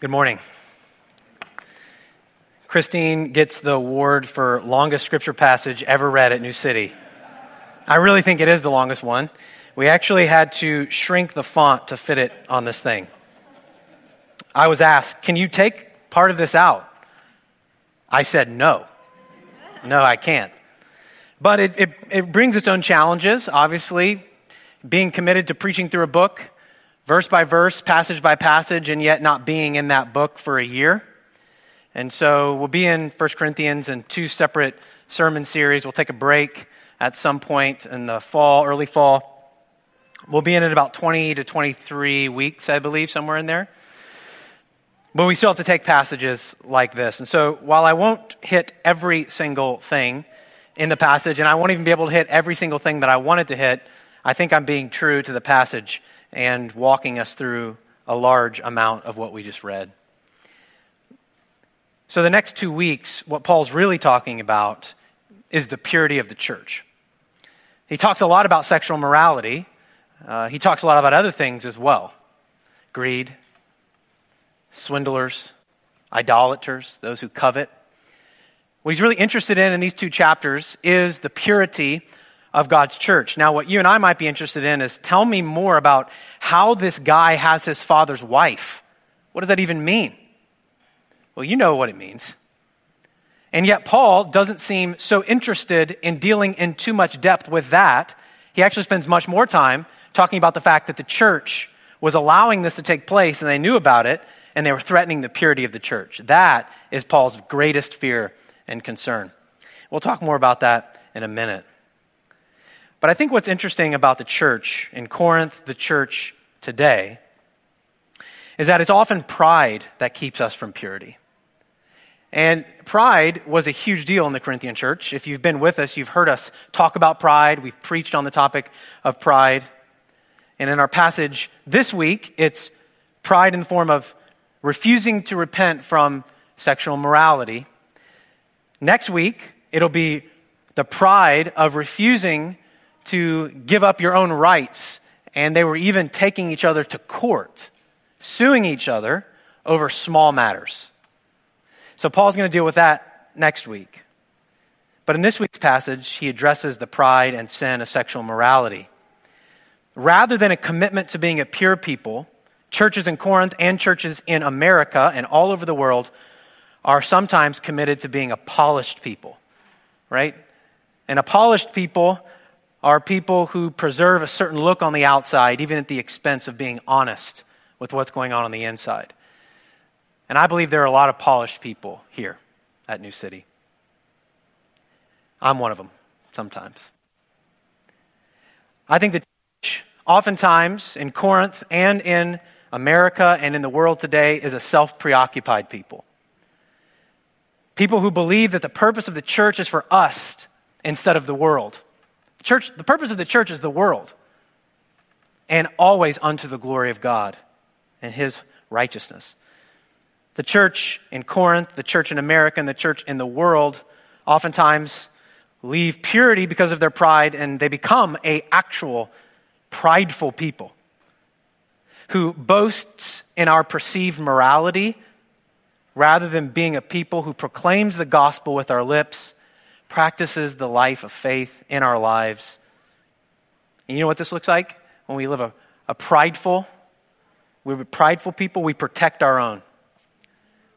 Good morning. Christine gets the award for longest scripture passage ever read at New City. I really think it is the longest one. We actually had to shrink the font to fit it on this thing. I was asked, Can you take part of this out? I said, No. No, I can't. But it, it, it brings its own challenges, obviously. Being committed to preaching through a book verse by verse, passage by passage, and yet not being in that book for a year. And so we'll be in 1 Corinthians in two separate sermon series. We'll take a break at some point in the fall, early fall. We'll be in it about 20 to 23 weeks, I believe, somewhere in there. But we still have to take passages like this. And so while I won't hit every single thing in the passage, and I won't even be able to hit every single thing that I wanted to hit, I think I'm being true to the passage and walking us through a large amount of what we just read. So, the next two weeks, what Paul's really talking about is the purity of the church. He talks a lot about sexual morality. Uh, he talks a lot about other things as well greed, swindlers, idolaters, those who covet. What he's really interested in in these two chapters is the purity of God's church. Now, what you and I might be interested in is tell me more about how this guy has his father's wife. What does that even mean? Well, you know what it means. And yet, Paul doesn't seem so interested in dealing in too much depth with that. He actually spends much more time talking about the fact that the church was allowing this to take place and they knew about it and they were threatening the purity of the church. That is Paul's greatest fear and concern. We'll talk more about that in a minute. But I think what's interesting about the church in Corinth, the church today, is that it's often pride that keeps us from purity. And pride was a huge deal in the Corinthian church. If you've been with us, you've heard us talk about pride. We've preached on the topic of pride. And in our passage this week, it's pride in the form of refusing to repent from sexual morality. Next week, it'll be the pride of refusing to give up your own rights, and they were even taking each other to court, suing each other over small matters. So Paul's going to deal with that next week. But in this week's passage, he addresses the pride and sin of sexual morality. Rather than a commitment to being a pure people, churches in Corinth and churches in America and all over the world are sometimes committed to being a polished people, right? And a polished people are people who preserve a certain look on the outside, even at the expense of being honest with what's going on on the inside. And I believe there are a lot of polished people here at New City. I'm one of them sometimes. I think the church, oftentimes in Corinth and in America and in the world today, is a self preoccupied people. People who believe that the purpose of the church is for us instead of the world. The church, the purpose of the church is the world, and always unto the glory of God and his righteousness. The church in Corinth, the church in America, and the church in the world oftentimes leave purity because of their pride and they become a actual prideful people who boasts in our perceived morality rather than being a people who proclaims the gospel with our lips practices the life of faith in our lives. And you know what this looks like? When we live a, a prideful, we're prideful people, we protect our own.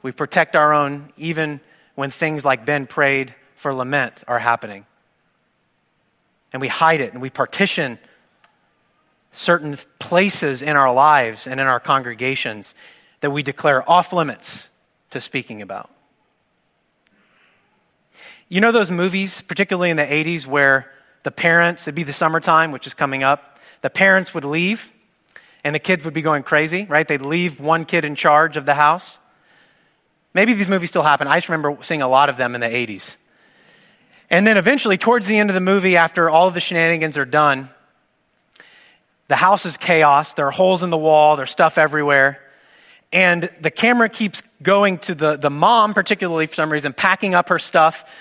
We protect our own even when things like Ben prayed for lament are happening. And we hide it and we partition certain places in our lives and in our congregations that we declare off limits to speaking about. You know those movies, particularly in the 80s, where the parents, it'd be the summertime, which is coming up, the parents would leave and the kids would be going crazy, right? They'd leave one kid in charge of the house. Maybe these movies still happen. I just remember seeing a lot of them in the 80s. And then eventually, towards the end of the movie, after all of the shenanigans are done, the house is chaos. There are holes in the wall, there's stuff everywhere. And the camera keeps going to the, the mom, particularly for some reason, packing up her stuff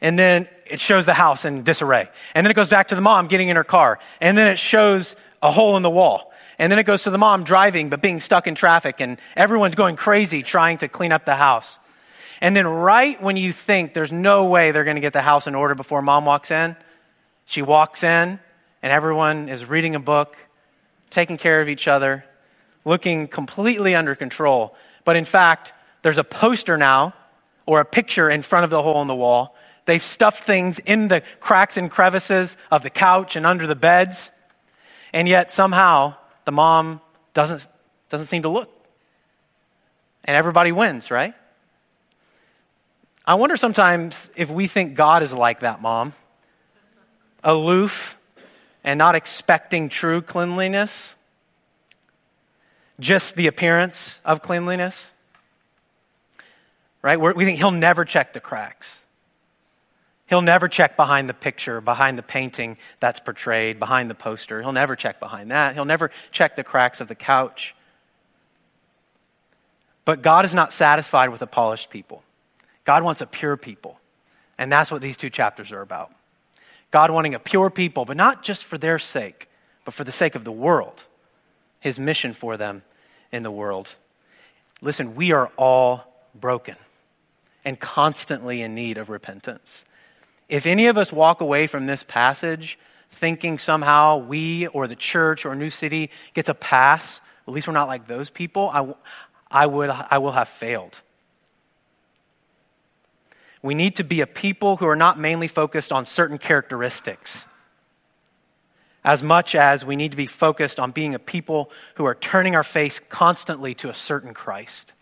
and then it shows the house in disarray. And then it goes back to the mom getting in her car. And then it shows a hole in the wall. And then it goes to the mom driving, but being stuck in traffic, and everyone's going crazy trying to clean up the house. And then, right when you think there's no way they're going to get the house in order before mom walks in, she walks in, and everyone is reading a book, taking care of each other, looking completely under control. But in fact, there's a poster now or a picture in front of the hole in the wall. They've stuffed things in the cracks and crevices of the couch and under the beds. And yet somehow the mom doesn't, doesn't seem to look. And everybody wins, right? I wonder sometimes if we think God is like that mom, aloof and not expecting true cleanliness, just the appearance of cleanliness. Right? We're, we think he'll never check the cracks. He'll never check behind the picture, behind the painting that's portrayed, behind the poster. He'll never check behind that. He'll never check the cracks of the couch. But God is not satisfied with a polished people. God wants a pure people. And that's what these two chapters are about. God wanting a pure people, but not just for their sake, but for the sake of the world, his mission for them in the world. Listen, we are all broken and constantly in need of repentance. If any of us walk away from this passage thinking somehow we or the church or New City gets a pass, at least we're not like those people, I, I, would, I will have failed. We need to be a people who are not mainly focused on certain characteristics, as much as we need to be focused on being a people who are turning our face constantly to a certain Christ.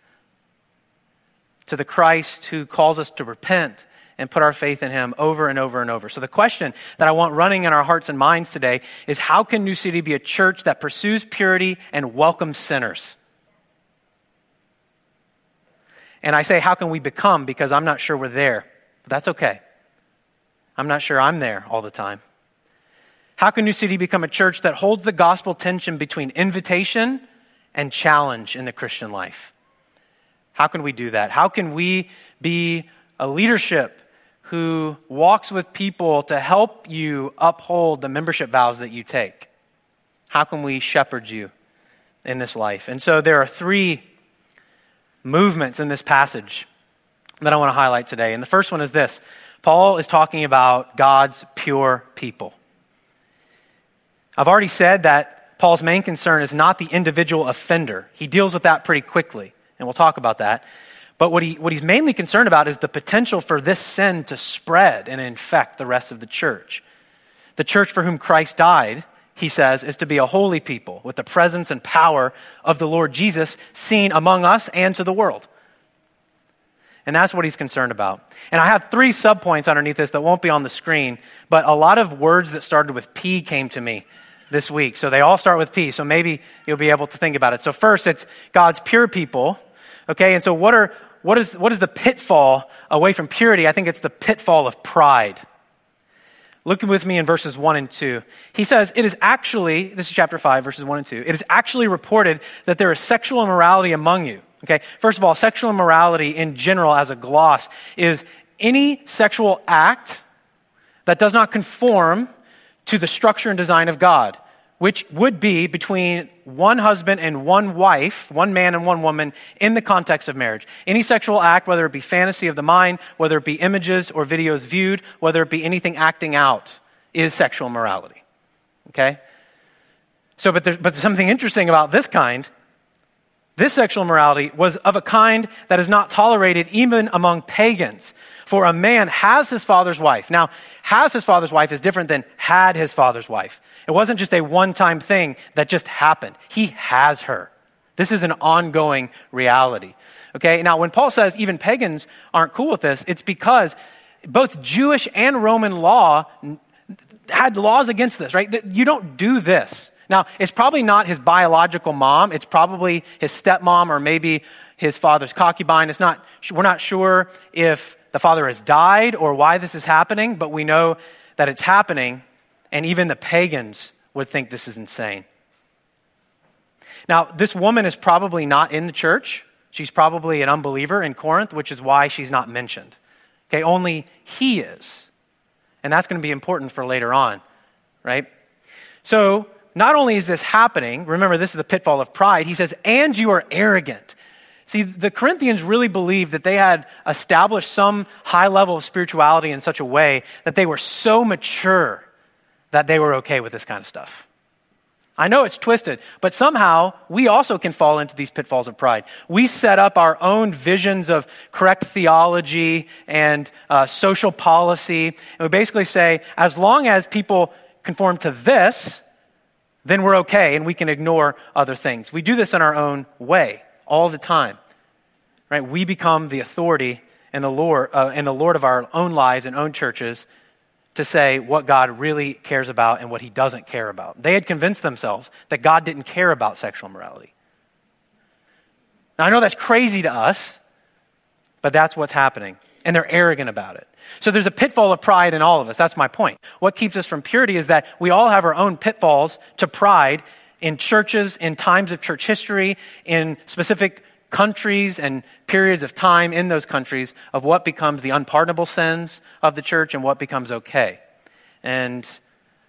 To the Christ who calls us to repent and put our faith in him over and over and over. So, the question that I want running in our hearts and minds today is how can New City be a church that pursues purity and welcomes sinners? And I say, how can we become? Because I'm not sure we're there. But that's okay. I'm not sure I'm there all the time. How can New City become a church that holds the gospel tension between invitation and challenge in the Christian life? How can we do that? How can we be a leadership who walks with people to help you uphold the membership vows that you take? How can we shepherd you in this life? And so there are three movements in this passage that I want to highlight today. And the first one is this Paul is talking about God's pure people. I've already said that Paul's main concern is not the individual offender. He deals with that pretty quickly, and we'll talk about that. But what, he, what he's mainly concerned about is the potential for this sin to spread and infect the rest of the church. The church for whom Christ died he says, is to be a holy people with the presence and power of the Lord Jesus seen among us and to the world. And that's what he's concerned about. And I have three subpoints underneath this that won't be on the screen, but a lot of words that started with P came to me this week. So they all start with P, so maybe you'll be able to think about it. So first, it's God's pure people. Okay, and so what are what is what is the pitfall away from purity? I think it's the pitfall of pride. Look with me in verses 1 and 2. He says, It is actually, this is chapter 5, verses 1 and 2. It is actually reported that there is sexual immorality among you. Okay, first of all, sexual immorality in general, as a gloss, is any sexual act that does not conform to the structure and design of God which would be between one husband and one wife, one man and one woman, in the context of marriage. Any sexual act, whether it be fantasy of the mind, whether it be images or videos viewed, whether it be anything acting out, is sexual morality. Okay? So, but there's, but something interesting about this kind. This sexual morality was of a kind that is not tolerated even among pagans. For a man has his father's wife. Now, has his father's wife is different than had his father's wife. It wasn't just a one time thing that just happened. He has her. This is an ongoing reality. Okay, now when Paul says even pagans aren't cool with this, it's because both Jewish and Roman law had laws against this, right? You don't do this. Now, it's probably not his biological mom. It's probably his stepmom or maybe his father's concubine. It's not, we're not sure if the father has died or why this is happening, but we know that it's happening and even the pagans would think this is insane. Now, this woman is probably not in the church. She's probably an unbeliever in Corinth, which is why she's not mentioned. Okay, only he is. And that's going to be important for later on, right? So, not only is this happening, remember this is the pitfall of pride, he says, and you are arrogant. See, the Corinthians really believed that they had established some high level of spirituality in such a way that they were so mature that they were okay with this kind of stuff. I know it's twisted, but somehow we also can fall into these pitfalls of pride. We set up our own visions of correct theology and uh, social policy, and we basically say, as long as people conform to this, then we're okay and we can ignore other things. We do this in our own way all the time. Right? We become the authority and the Lord, uh, and the Lord of our own lives and own churches to say what God really cares about and what he doesn't care about. They had convinced themselves that God didn't care about sexual morality. Now, I know that's crazy to us, but that's what's happening. And they're arrogant about it. So there's a pitfall of pride in all of us. That's my point. What keeps us from purity is that we all have our own pitfalls to pride in churches, in times of church history, in specific countries and periods of time in those countries of what becomes the unpardonable sins of the church and what becomes okay. And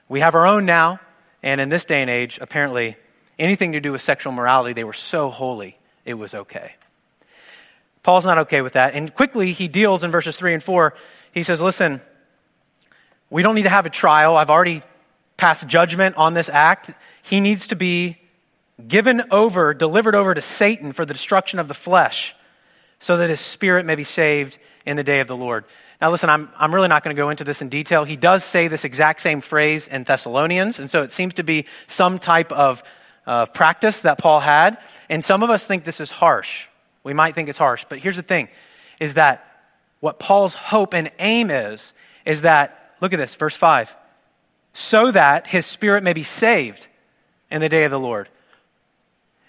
we have our own now, and in this day and age, apparently, anything to do with sexual morality, they were so holy, it was okay. Paul's not okay with that. And quickly, he deals in verses 3 and 4. He says, Listen, we don't need to have a trial. I've already passed judgment on this act. He needs to be given over, delivered over to Satan for the destruction of the flesh, so that his spirit may be saved in the day of the Lord. Now, listen, I'm, I'm really not going to go into this in detail. He does say this exact same phrase in Thessalonians, and so it seems to be some type of uh, practice that Paul had. And some of us think this is harsh. We might think it's harsh, but here's the thing is that what Paul's hope and aim is, is that, look at this, verse 5, so that his spirit may be saved in the day of the Lord.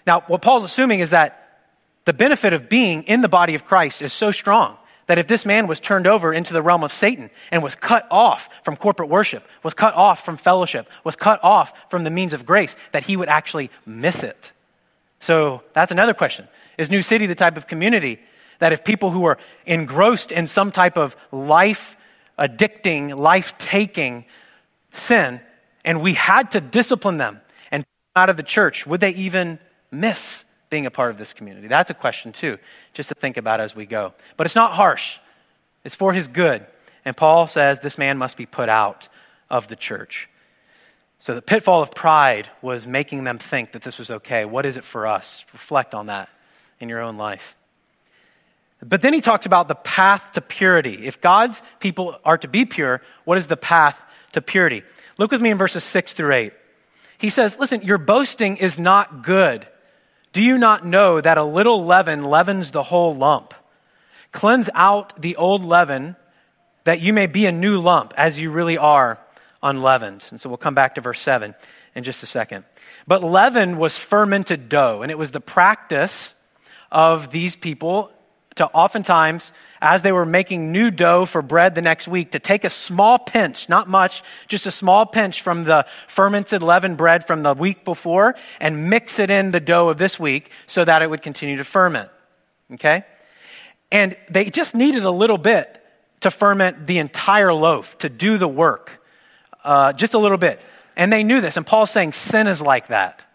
Now, what Paul's assuming is that the benefit of being in the body of Christ is so strong that if this man was turned over into the realm of Satan and was cut off from corporate worship, was cut off from fellowship, was cut off from the means of grace, that he would actually miss it. So that's another question. Is New City the type of community that if people who are engrossed in some type of life addicting, life taking sin, and we had to discipline them and out of the church, would they even miss being a part of this community? That's a question, too, just to think about as we go. But it's not harsh, it's for his good. And Paul says this man must be put out of the church. So the pitfall of pride was making them think that this was okay. What is it for us? Reflect on that in your own life. But then he talks about the path to purity. If God's people are to be pure, what is the path to purity? Look with me in verses 6 through 8. He says, Listen, your boasting is not good. Do you not know that a little leaven leavens the whole lump? Cleanse out the old leaven that you may be a new lump as you really are unleavened. And so we'll come back to verse 7 in just a second. But leaven was fermented dough, and it was the practice of these people to oftentimes, as they were making new dough for bread the next week, to take a small pinch, not much, just a small pinch from the fermented leavened bread from the week before and mix it in the dough of this week so that it would continue to ferment. Okay? And they just needed a little bit to ferment the entire loaf, to do the work. Uh, just a little bit. And they knew this. And Paul's saying sin is like that.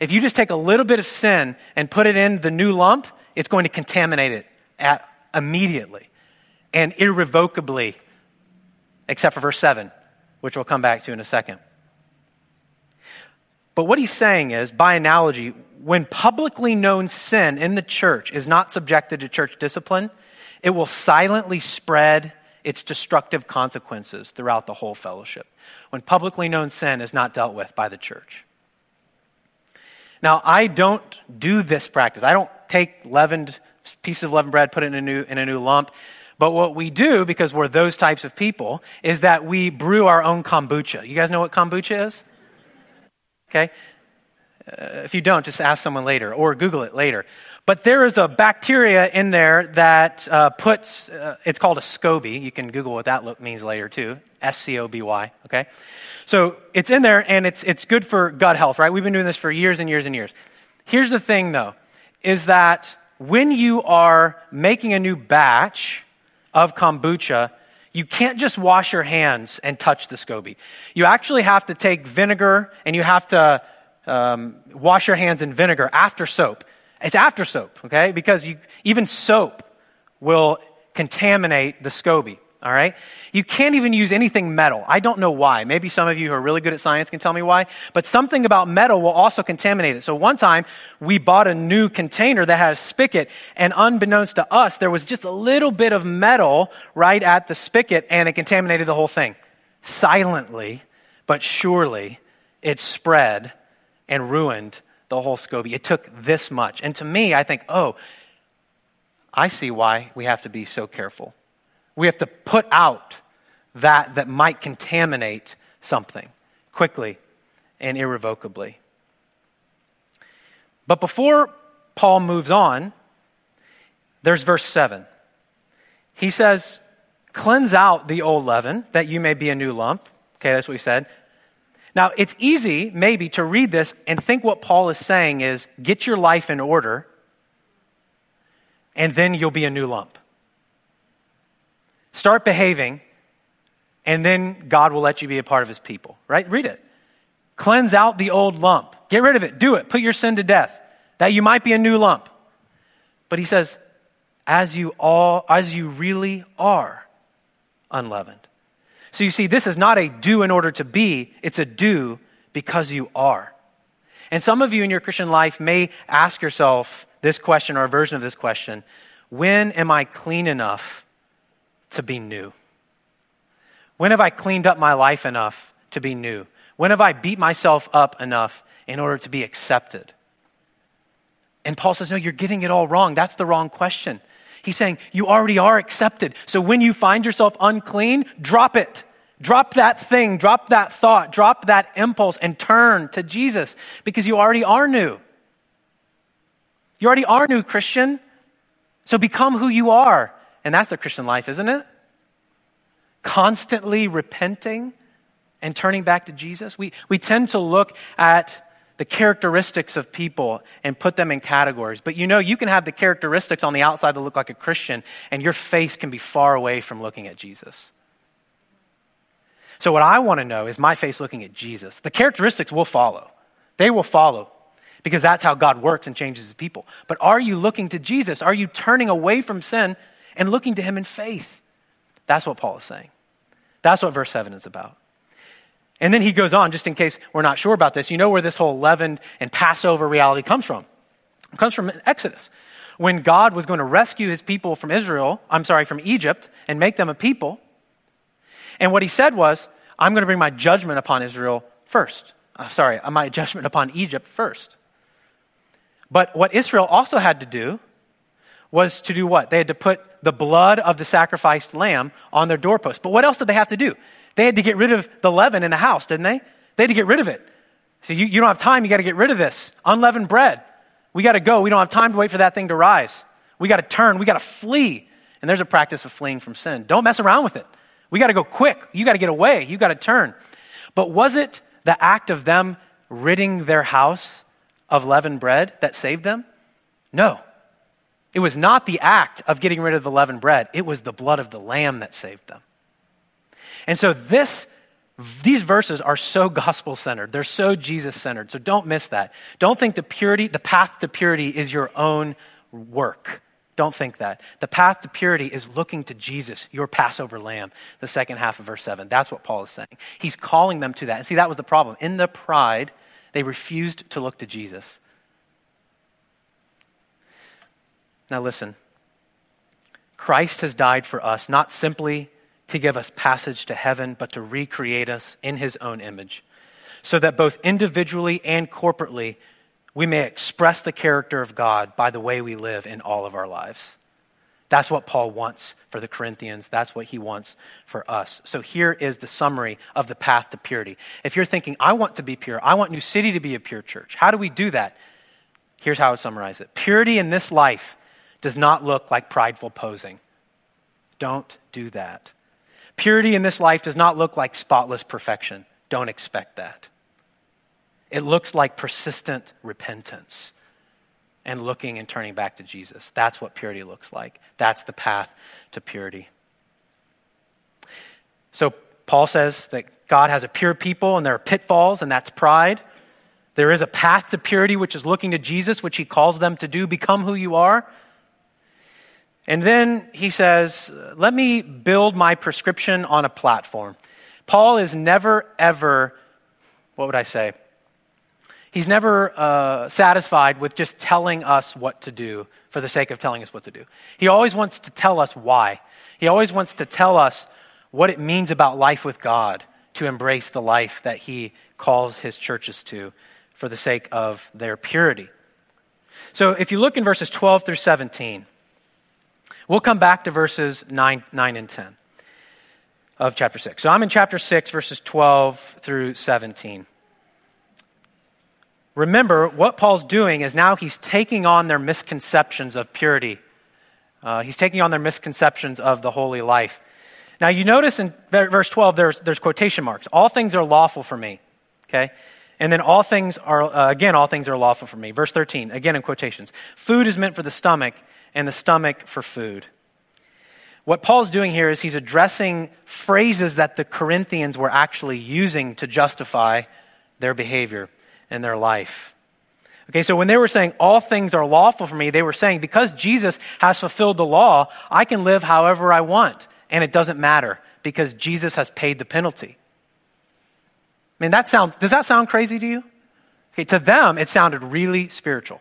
If you just take a little bit of sin and put it in the new lump, it's going to contaminate it at, immediately and irrevocably, except for verse 7, which we'll come back to in a second. But what he's saying is, by analogy, when publicly known sin in the church is not subjected to church discipline, it will silently spread its destructive consequences throughout the whole fellowship. When publicly known sin is not dealt with by the church. Now, I don't do this practice. I don't take leavened pieces of leavened bread, put it in a new, in a new lump. But what we do, because we're those types of people, is that we brew our own kombucha. You guys know what kombucha is? Okay? Uh, if you don't, just ask someone later or Google it later. But there is a bacteria in there that uh, puts, uh, it's called a SCOBY. You can Google what that means later too. S C O B Y, okay? So it's in there and it's, it's good for gut health, right? We've been doing this for years and years and years. Here's the thing though, is that when you are making a new batch of kombucha, You can't just wash your hands and touch the SCOBY. You actually have to take vinegar and you have to um, wash your hands in vinegar after soap. It's after soap, okay? Because you, even soap will contaminate the SCOBY. All right? You can't even use anything metal. I don't know why. Maybe some of you who are really good at science can tell me why. But something about metal will also contaminate it. So one time we bought a new container that had a spigot and unbeknownst to us, there was just a little bit of metal right at the spigot and it contaminated the whole thing. Silently, but surely it spread and ruined the whole SCOBY. It took this much. And to me, I think, oh, I see why we have to be so careful. We have to put out that that might contaminate something quickly and irrevocably. But before Paul moves on, there's verse 7. He says, Cleanse out the old leaven, that you may be a new lump. Okay, that's what he said. Now, it's easy, maybe, to read this and think what Paul is saying is get your life in order, and then you'll be a new lump. Start behaving, and then God will let you be a part of his people, right? Read it. Cleanse out the old lump. Get rid of it. Do it. Put your sin to death, that you might be a new lump. But he says, as you all, as you really are unleavened. So you see, this is not a do in order to be, it's a do because you are. And some of you in your Christian life may ask yourself this question or a version of this question When am I clean enough to be new? When have I cleaned up my life enough to be new? When have I beat myself up enough in order to be accepted? And Paul says, No, you're getting it all wrong. That's the wrong question. He's saying, You already are accepted. So when you find yourself unclean, drop it. Drop that thing, drop that thought, drop that impulse, and turn to Jesus because you already are new. You already are new, Christian. So become who you are. And that's the Christian life, isn't it? Constantly repenting and turning back to Jesus. We, we tend to look at the characteristics of people and put them in categories. But you know, you can have the characteristics on the outside that look like a Christian, and your face can be far away from looking at Jesus. So, what I want to know is my face looking at Jesus. The characteristics will follow, they will follow because that's how God works and changes his people. But are you looking to Jesus? Are you turning away from sin and looking to him in faith. That's what Paul is saying. That's what verse 7 is about. And then he goes on, just in case we're not sure about this, you know where this whole leavened and Passover reality comes from. It comes from Exodus. When God was going to rescue his people from Israel, I'm sorry, from Egypt, and make them a people. And what he said was, I'm going to bring my judgment upon Israel first. Uh, sorry, my judgment upon Egypt first. But what Israel also had to do was to do what? They had to put the blood of the sacrificed lamb on their doorpost. But what else did they have to do? They had to get rid of the leaven in the house, didn't they? They had to get rid of it. So you, you don't have time, you got to get rid of this. Unleavened bread. We got to go. We don't have time to wait for that thing to rise. We got to turn. We got to flee. And there's a practice of fleeing from sin. Don't mess around with it. We got to go quick. You got to get away. You got to turn. But was it the act of them ridding their house of leavened bread that saved them? No. It was not the act of getting rid of the leavened bread, it was the blood of the lamb that saved them. And so this these verses are so gospel centered. They're so Jesus centered. So don't miss that. Don't think the purity, the path to purity is your own work. Don't think that. The path to purity is looking to Jesus, your Passover lamb, the second half of verse 7. That's what Paul is saying. He's calling them to that. And see, that was the problem. In the pride, they refused to look to Jesus. Now, listen Christ has died for us, not simply to give us passage to heaven, but to recreate us in his own image, so that both individually and corporately we may express the character of God by the way we live in all of our lives. That's what Paul wants for the Corinthians. That's what he wants for us. So here is the summary of the path to purity. If you're thinking, I want to be pure, I want New City to be a pure church, how do we do that? Here's how I would summarize it Purity in this life does not look like prideful posing. Don't do that. Purity in this life does not look like spotless perfection. Don't expect that. It looks like persistent repentance and looking and turning back to Jesus. That's what purity looks like. That's the path to purity. So Paul says that God has a pure people and there are pitfalls, and that's pride. There is a path to purity, which is looking to Jesus, which he calls them to do, become who you are. And then he says, Let me build my prescription on a platform. Paul is never, ever, what would I say? He's never uh, satisfied with just telling us what to do for the sake of telling us what to do. He always wants to tell us why. He always wants to tell us what it means about life with God to embrace the life that he calls his churches to for the sake of their purity. So if you look in verses 12 through 17, we'll come back to verses 9, 9 and 10 of chapter 6. So I'm in chapter 6, verses 12 through 17. Remember, what Paul's doing is now he's taking on their misconceptions of purity. Uh, he's taking on their misconceptions of the holy life. Now, you notice in verse 12, there's, there's quotation marks. All things are lawful for me. Okay? And then all things are, uh, again, all things are lawful for me. Verse 13, again in quotations. Food is meant for the stomach, and the stomach for food. What Paul's doing here is he's addressing phrases that the Corinthians were actually using to justify their behavior and their life. Okay, so when they were saying all things are lawful for me, they were saying because Jesus has fulfilled the law, I can live however I want, and it doesn't matter because Jesus has paid the penalty. I mean, that sounds, does that sound crazy to you? Okay, to them, it sounded really spiritual.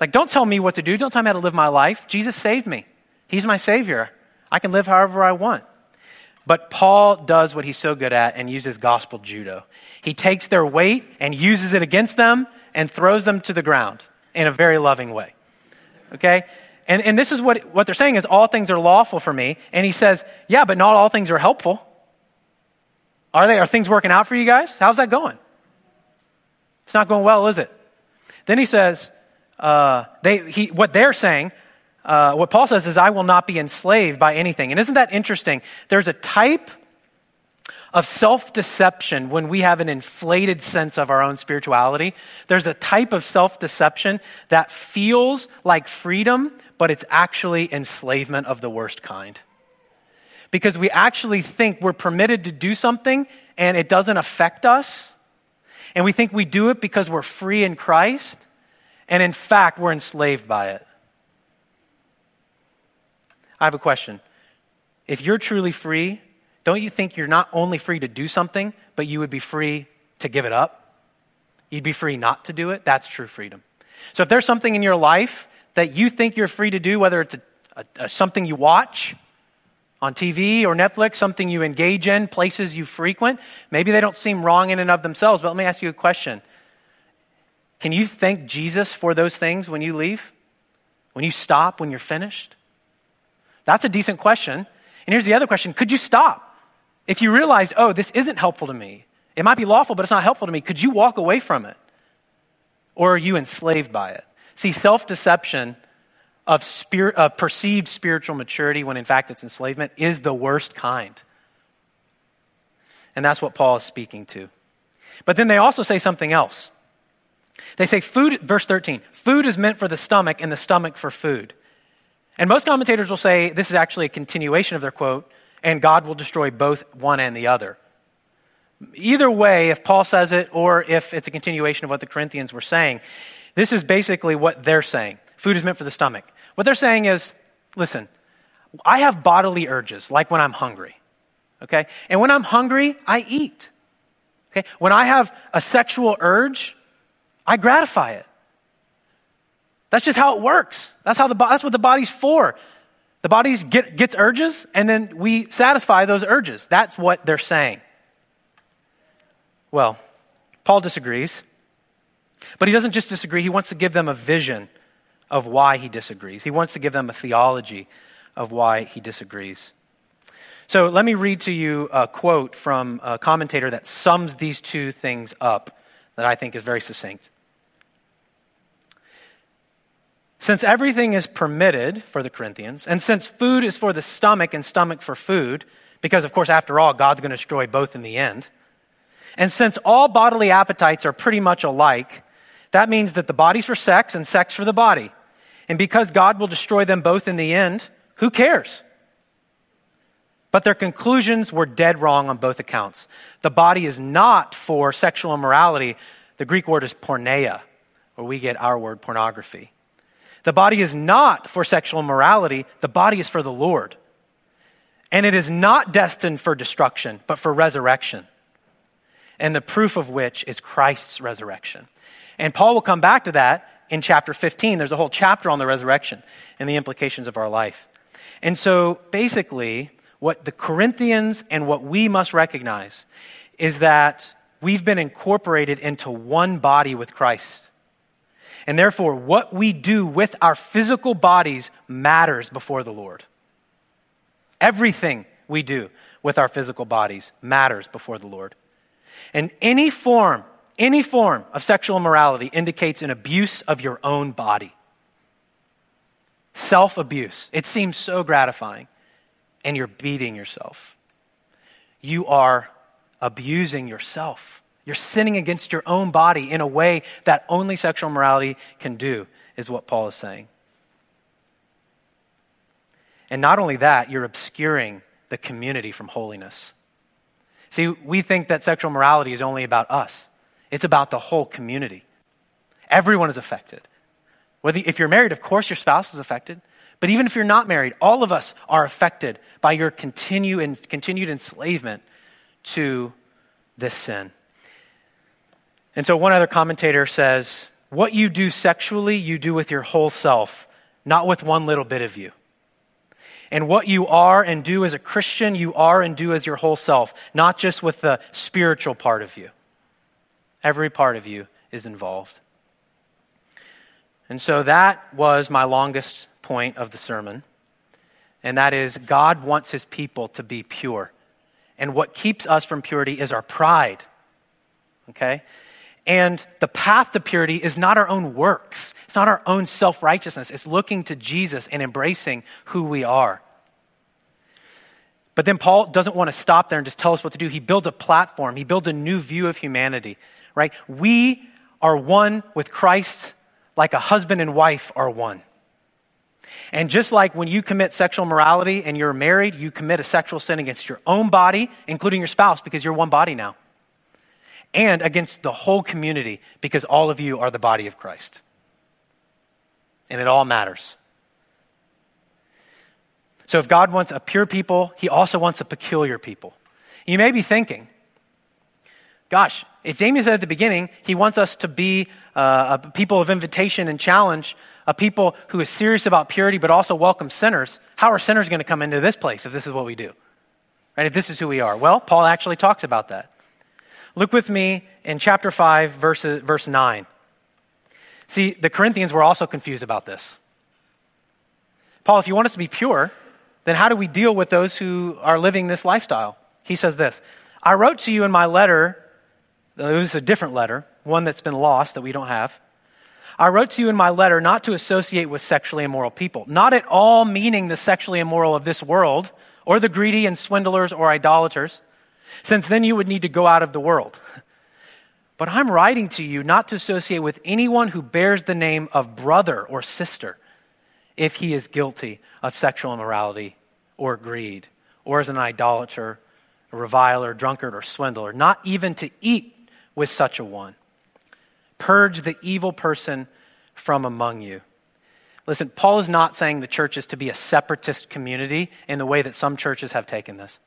It's like, don't tell me what to do. Don't tell me how to live my life. Jesus saved me. He's my Savior. I can live however I want. But Paul does what he's so good at and uses gospel judo. He takes their weight and uses it against them and throws them to the ground in a very loving way. Okay? And, and this is what, what they're saying is all things are lawful for me. And he says, yeah, but not all things are helpful. Are they? Are things working out for you guys? How's that going? It's not going well, is it? Then he says, uh, they, he, what they're saying, uh, what Paul says is, I will not be enslaved by anything. And isn't that interesting? There's a type of self deception when we have an inflated sense of our own spirituality. There's a type of self deception that feels like freedom, but it's actually enslavement of the worst kind because we actually think we're permitted to do something and it doesn't affect us. And we think we do it because we're free in Christ. And in fact, we're enslaved by it. I have a question. If you're truly free, don't you think you're not only free to do something, but you would be free to give it up? You'd be free not to do it? That's true freedom. So if there's something in your life that you think you're free to do, whether it's a, a, a, something you watch, on TV or Netflix, something you engage in, places you frequent. Maybe they don't seem wrong in and of themselves, but let me ask you a question. Can you thank Jesus for those things when you leave? When you stop, when you're finished? That's a decent question. And here's the other question Could you stop? If you realized, oh, this isn't helpful to me, it might be lawful, but it's not helpful to me, could you walk away from it? Or are you enslaved by it? See, self deception of, of perceived spiritual maturity when in fact it's enslavement is the worst kind. And that's what Paul is speaking to. But then they also say something else. They say food, verse 13, food is meant for the stomach and the stomach for food. And most commentators will say this is actually a continuation of their quote, and God will destroy both one and the other. Either way, if Paul says it or if it's a continuation of what the Corinthians were saying, this is basically what they're saying. Food is meant for the stomach. What they're saying is listen, I have bodily urges, like when I'm hungry. Okay? And when I'm hungry, I eat. Okay? When I have a sexual urge, I gratify it. That's just how it works. That's how the that's what the body's for. The body get, gets urges, and then we satisfy those urges. That's what they're saying. Well, Paul disagrees, but he doesn't just disagree. He wants to give them a vision of why he disagrees. He wants to give them a theology of why he disagrees. So let me read to you a quote from a commentator that sums these two things up that I think is very succinct. Since everything is permitted for the Corinthians, and since food is for the stomach and stomach for food, because of course, after all, God's going to destroy both in the end, and since all bodily appetites are pretty much alike, that means that the body's for sex and sex for the body. And because God will destroy them both in the end, who cares? But their conclusions were dead wrong on both accounts. The body is not for sexual immorality. The Greek word is porneia, where we get our word pornography. The body is not for sexual immorality. The body is for the Lord. And it is not destined for destruction, but for resurrection. And the proof of which is Christ's resurrection. And Paul will come back to that in chapter 15. There's a whole chapter on the resurrection and the implications of our life. And so basically, what the Corinthians and what we must recognize is that we've been incorporated into one body with Christ. And therefore, what we do with our physical bodies matters before the Lord. Everything we do with our physical bodies matters before the Lord. And any form, any form of sexual immorality indicates an abuse of your own body. Self abuse. It seems so gratifying and you're beating yourself. You are abusing yourself. You're sinning against your own body in a way that only sexual morality can do, is what Paul is saying. And not only that, you're obscuring the community from holiness. See, we think that sexual morality is only about us, it's about the whole community. Everyone is affected. Whether, if you're married, of course your spouse is affected. But even if you're not married, all of us are affected by your continue continued enslavement to this sin. And so one other commentator says, What you do sexually, you do with your whole self, not with one little bit of you. And what you are and do as a Christian, you are and do as your whole self, not just with the spiritual part of you. Every part of you is involved. And so that was my longest point of the sermon, and that is God wants his people to be pure. And what keeps us from purity is our pride. Okay? And the path to purity is not our own works, it's not our own self righteousness. It's looking to Jesus and embracing who we are. But then Paul doesn't want to stop there and just tell us what to do. He builds a platform, he builds a new view of humanity, right? We are one with Christ like a husband and wife are one. And just like when you commit sexual morality and you're married, you commit a sexual sin against your own body, including your spouse, because you're one body now, and against the whole community, because all of you are the body of Christ. And it all matters. So if God wants a pure people, he also wants a peculiar people. You may be thinking, gosh, if Damien said at the beginning, he wants us to be uh, a people of invitation and challenge, a people who is serious about purity but also welcome sinners, how are sinners going to come into this place if this is what we do? Right? If this is who we are? Well, Paul actually talks about that. Look with me in chapter 5, verse, verse 9. See, the Corinthians were also confused about this. Paul, if you want us to be pure, then how do we deal with those who are living this lifestyle? He says this I wrote to you in my letter, it was a different letter, one that's been lost that we don't have. I wrote to you in my letter not to associate with sexually immoral people, not at all meaning the sexually immoral of this world, or the greedy and swindlers or idolaters, since then you would need to go out of the world. But I'm writing to you not to associate with anyone who bears the name of brother or sister if he is guilty of sexual immorality or greed, or as an idolater, a reviler, drunkard, or swindler, not even to eat with such a one. Purge the evil person from among you. Listen, Paul is not saying the church is to be a separatist community in the way that some churches have taken this.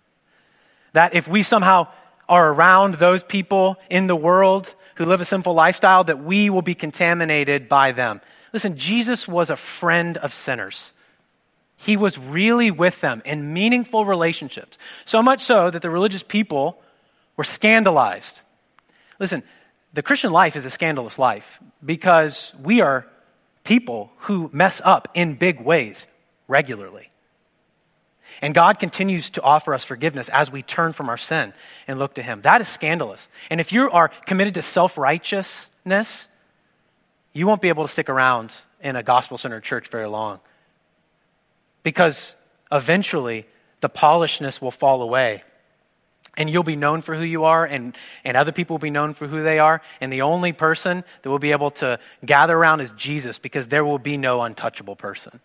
That if we somehow are around those people in the world who live a sinful lifestyle, that we will be contaminated by them. Listen, Jesus was a friend of sinners. He was really with them in meaningful relationships. So much so that the religious people were scandalized. Listen, the Christian life is a scandalous life because we are people who mess up in big ways regularly. And God continues to offer us forgiveness as we turn from our sin and look to Him. That is scandalous. And if you are committed to self righteousness, you won't be able to stick around in a gospel centered church very long. Because eventually the polishedness will fall away and you'll be known for who you are, and, and other people will be known for who they are. And the only person that will be able to gather around is Jesus because there will be no untouchable person.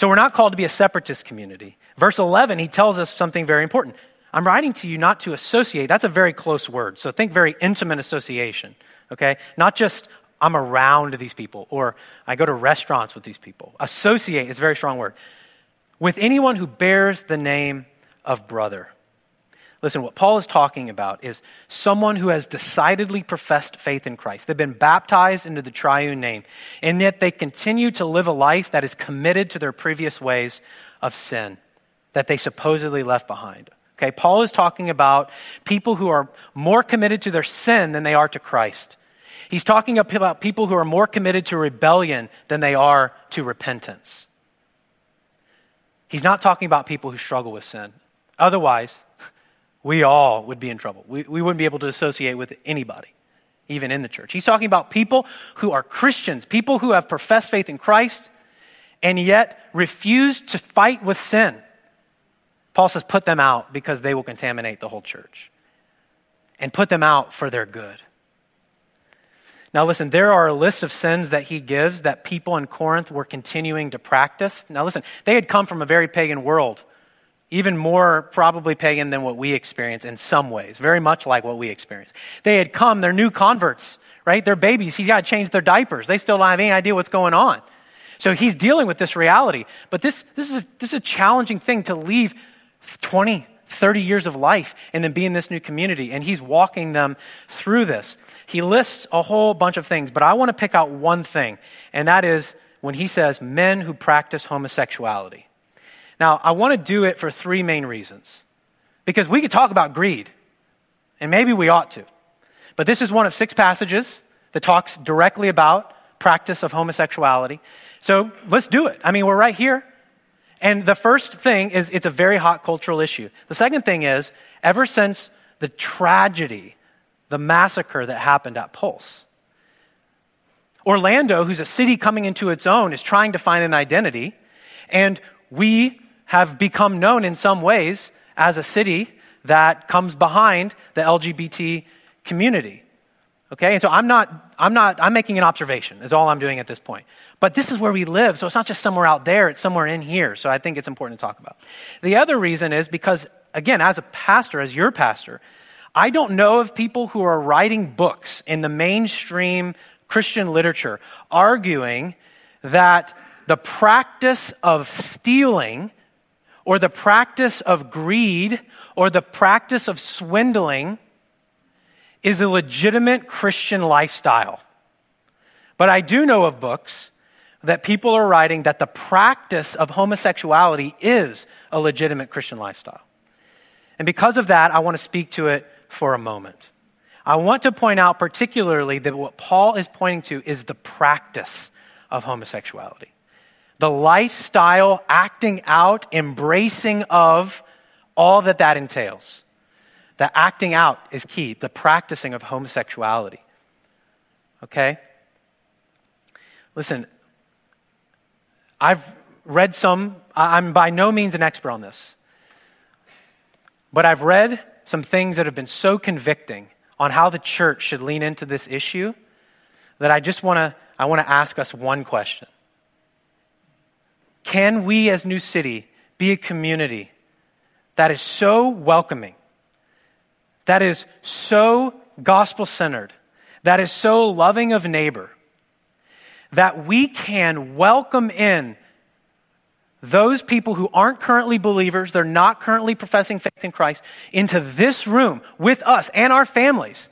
So we're not called to be a separatist community. Verse 11, he tells us something very important. I'm writing to you not to associate. That's a very close word. So think very intimate association, okay? Not just I'm around these people or I go to restaurants with these people. Associate is a very strong word. With anyone who bears the name of brother. Listen, what Paul is talking about is someone who has decidedly professed faith in Christ. They've been baptized into the triune name, and yet they continue to live a life that is committed to their previous ways of sin that they supposedly left behind. Okay, Paul is talking about people who are more committed to their sin than they are to Christ. He's talking about people who are more committed to rebellion than they are to repentance. He's not talking about people who struggle with sin. Otherwise, we all would be in trouble. We, we wouldn't be able to associate with anybody, even in the church. He's talking about people who are Christians, people who have professed faith in Christ and yet refuse to fight with sin. Paul says, put them out because they will contaminate the whole church. And put them out for their good. Now, listen, there are a list of sins that he gives that people in Corinth were continuing to practice. Now, listen, they had come from a very pagan world even more probably pagan than what we experience in some ways, very much like what we experience. They had come, they're new converts, right? They're babies. He's got to change their diapers. They still don't have any idea what's going on. So he's dealing with this reality. But this, this, is, a, this is a challenging thing to leave 20, 30 years of life and then be in this new community. And he's walking them through this. He lists a whole bunch of things, but I want to pick out one thing, and that is when he says men who practice homosexuality. Now, I want to do it for three main reasons. Because we could talk about greed, and maybe we ought to. But this is one of six passages that talks directly about practice of homosexuality. So let's do it. I mean, we're right here. And the first thing is it's a very hot cultural issue. The second thing is, ever since the tragedy, the massacre that happened at Pulse, Orlando, who's a city coming into its own, is trying to find an identity. And we have become known in some ways as a city that comes behind the LGBT community. Okay, and so I'm not, I'm not, I'm making an observation, is all I'm doing at this point. But this is where we live, so it's not just somewhere out there, it's somewhere in here. So I think it's important to talk about. The other reason is because, again, as a pastor, as your pastor, I don't know of people who are writing books in the mainstream Christian literature arguing that the practice of stealing or the practice of greed or the practice of swindling is a legitimate Christian lifestyle. But I do know of books that people are writing that the practice of homosexuality is a legitimate Christian lifestyle. And because of that, I want to speak to it for a moment. I want to point out particularly that what Paul is pointing to is the practice of homosexuality the lifestyle, acting out, embracing of all that that entails. The acting out is key, the practicing of homosexuality. Okay? Listen, I've read some, I'm by no means an expert on this, but I've read some things that have been so convicting on how the church should lean into this issue that I just want to I want to ask us one question. Can we, as New City, be a community that is so welcoming, that is so gospel centered, that is so loving of neighbor, that we can welcome in those people who aren't currently believers, they're not currently professing faith in Christ, into this room with us and our families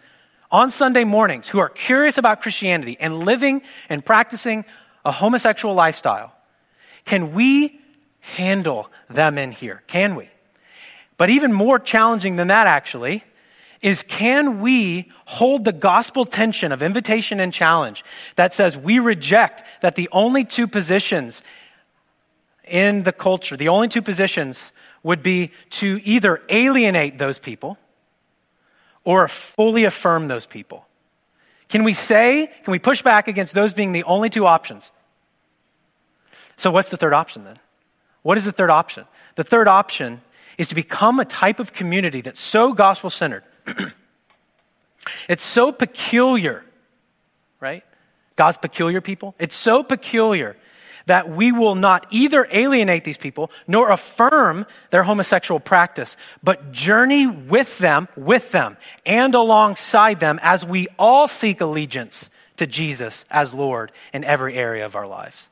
on Sunday mornings who are curious about Christianity and living and practicing a homosexual lifestyle can we handle them in here? Can we? But even more challenging than that, actually, is can we hold the gospel tension of invitation and challenge that says we reject that the only two positions in the culture, the only two positions would be to either alienate those people or fully affirm those people? Can we say, can we push back against those being the only two options? So, what's the third option then? What is the third option? The third option is to become a type of community that's so gospel centered. it's so peculiar, right? God's peculiar people. It's so peculiar that we will not either alienate these people nor affirm their homosexual practice, but journey with them, with them, and alongside them as we all seek allegiance to Jesus as Lord in every area of our lives.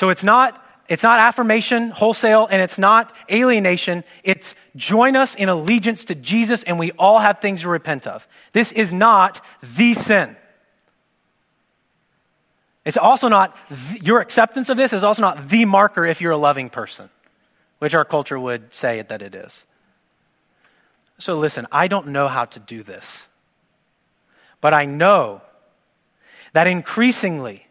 So it's not it's not affirmation wholesale and it's not alienation. It's join us in allegiance to Jesus and we all have things to repent of. This is not the sin. It's also not, the, your acceptance of this is also not the marker if you're a loving person, which our culture would say that it is. So listen, I don't know how to do this, but I know that increasingly,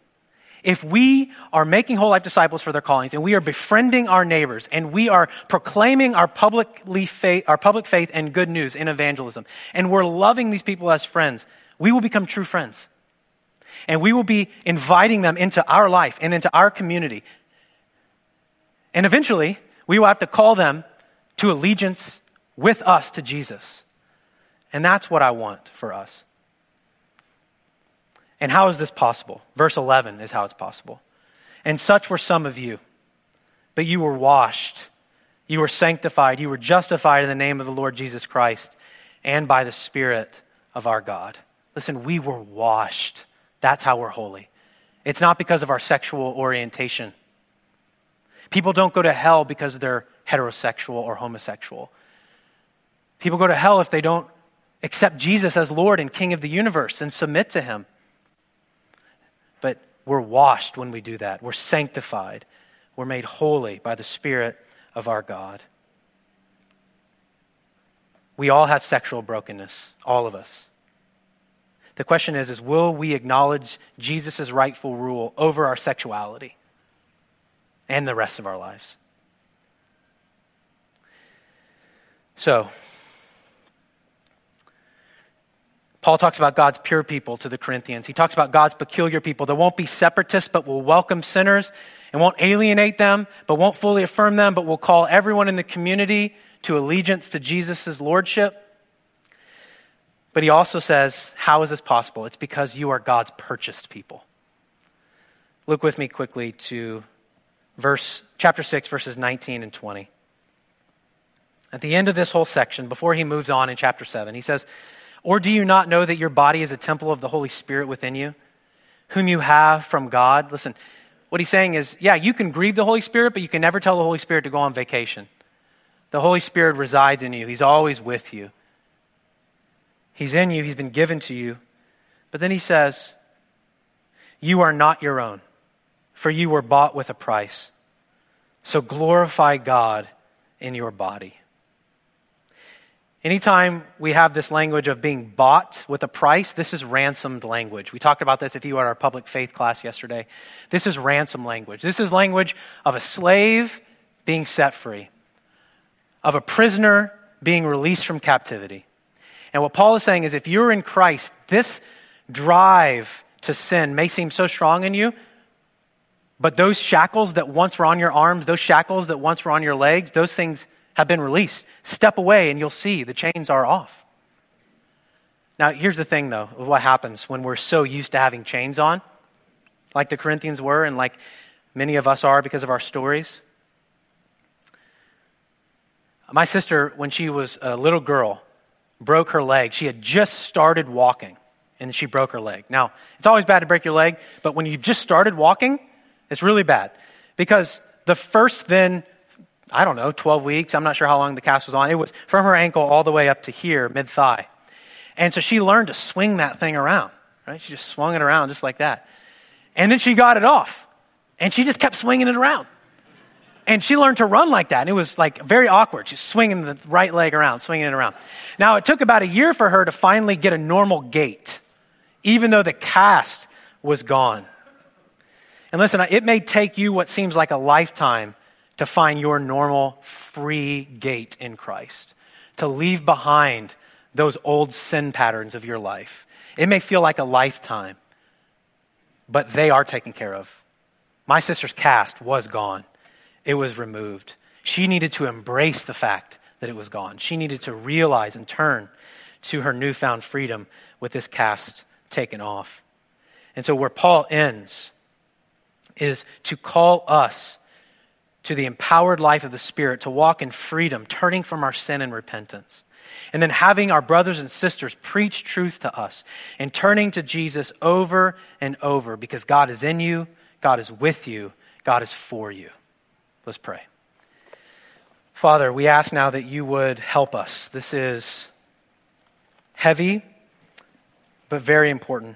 if we are making whole life disciples for their callings and we are befriending our neighbors and we are proclaiming our, publicly faith, our public faith and good news in evangelism and we're loving these people as friends, we will become true friends. And we will be inviting them into our life and into our community. And eventually, we will have to call them to allegiance with us to Jesus. And that's what I want for us. And how is this possible? Verse 11 is how it's possible. And such were some of you, but you were washed, you were sanctified, you were justified in the name of the Lord Jesus Christ and by the Spirit of our God. Listen, we were washed. That's how we're holy. It's not because of our sexual orientation. People don't go to hell because they're heterosexual or homosexual. People go to hell if they don't accept Jesus as Lord and King of the universe and submit to Him. We're washed when we do that. We're sanctified. We're made holy by the Spirit of our God. We all have sexual brokenness, all of us. The question is, is will we acknowledge Jesus' rightful rule over our sexuality and the rest of our lives? So, Paul talks about God's pure people to the Corinthians. He talks about God's peculiar people that won't be separatists, but will welcome sinners and won't alienate them, but won't fully affirm them, but will call everyone in the community to allegiance to Jesus' lordship. But he also says, How is this possible? It's because you are God's purchased people. Look with me quickly to verse chapter 6 verses 19 and 20. At the end of this whole section, before he moves on in chapter 7, he says, Or do you not know that your body is a temple of the Holy Spirit within you, whom you have from God? Listen, what he's saying is, yeah, you can grieve the Holy Spirit, but you can never tell the Holy Spirit to go on vacation. The Holy Spirit resides in you, He's always with you. He's in you, He's been given to you. But then he says, You are not your own, for you were bought with a price. So glorify God in your body. Anytime we have this language of being bought with a price, this is ransomed language. We talked about this if you were at our public faith class yesterday. This is ransom language. This is language of a slave being set free, of a prisoner being released from captivity. And what Paul is saying is if you're in Christ, this drive to sin may seem so strong in you, but those shackles that once were on your arms, those shackles that once were on your legs, those things have been released. Step away and you'll see the chains are off. Now, here's the thing though, of what happens when we're so used to having chains on, like the Corinthians were, and like many of us are because of our stories. My sister, when she was a little girl, broke her leg. She had just started walking and she broke her leg. Now, it's always bad to break your leg, but when you've just started walking, it's really bad because the first then, I don't know, 12 weeks, I'm not sure how long the cast was on, it was from her ankle all the way up to here, mid thigh. And so she learned to swing that thing around, right? She just swung it around just like that. And then she got it off and she just kept swinging it around. And she learned to run like that. And it was like very awkward. She's swinging the right leg around, swinging it around. Now, it took about a year for her to finally get a normal gait, even though the cast was gone. And listen, it may take you what seems like a lifetime to find your normal, free gait in Christ, to leave behind those old sin patterns of your life. It may feel like a lifetime, but they are taken care of. My sister's cast was gone it was removed. She needed to embrace the fact that it was gone. She needed to realize and turn to her newfound freedom with this cast taken off. And so, where Paul ends is to call us to the empowered life of the Spirit, to walk in freedom, turning from our sin and repentance. And then having our brothers and sisters preach truth to us and turning to Jesus over and over because God is in you, God is with you, God is for you. Let's pray. Father, we ask now that you would help us. This is heavy, but very important.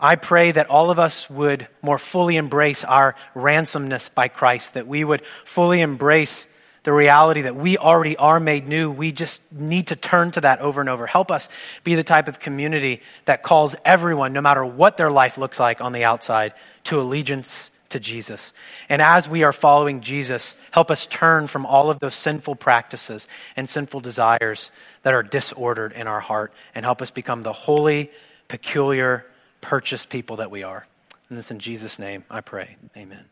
I pray that all of us would more fully embrace our ransomness by Christ, that we would fully embrace the reality that we already are made new. We just need to turn to that over and over. Help us be the type of community that calls everyone, no matter what their life looks like on the outside, to allegiance to Jesus. And as we are following Jesus, help us turn from all of those sinful practices and sinful desires that are disordered in our heart and help us become the holy, peculiar, purchased people that we are. And it's in Jesus' name I pray. Amen.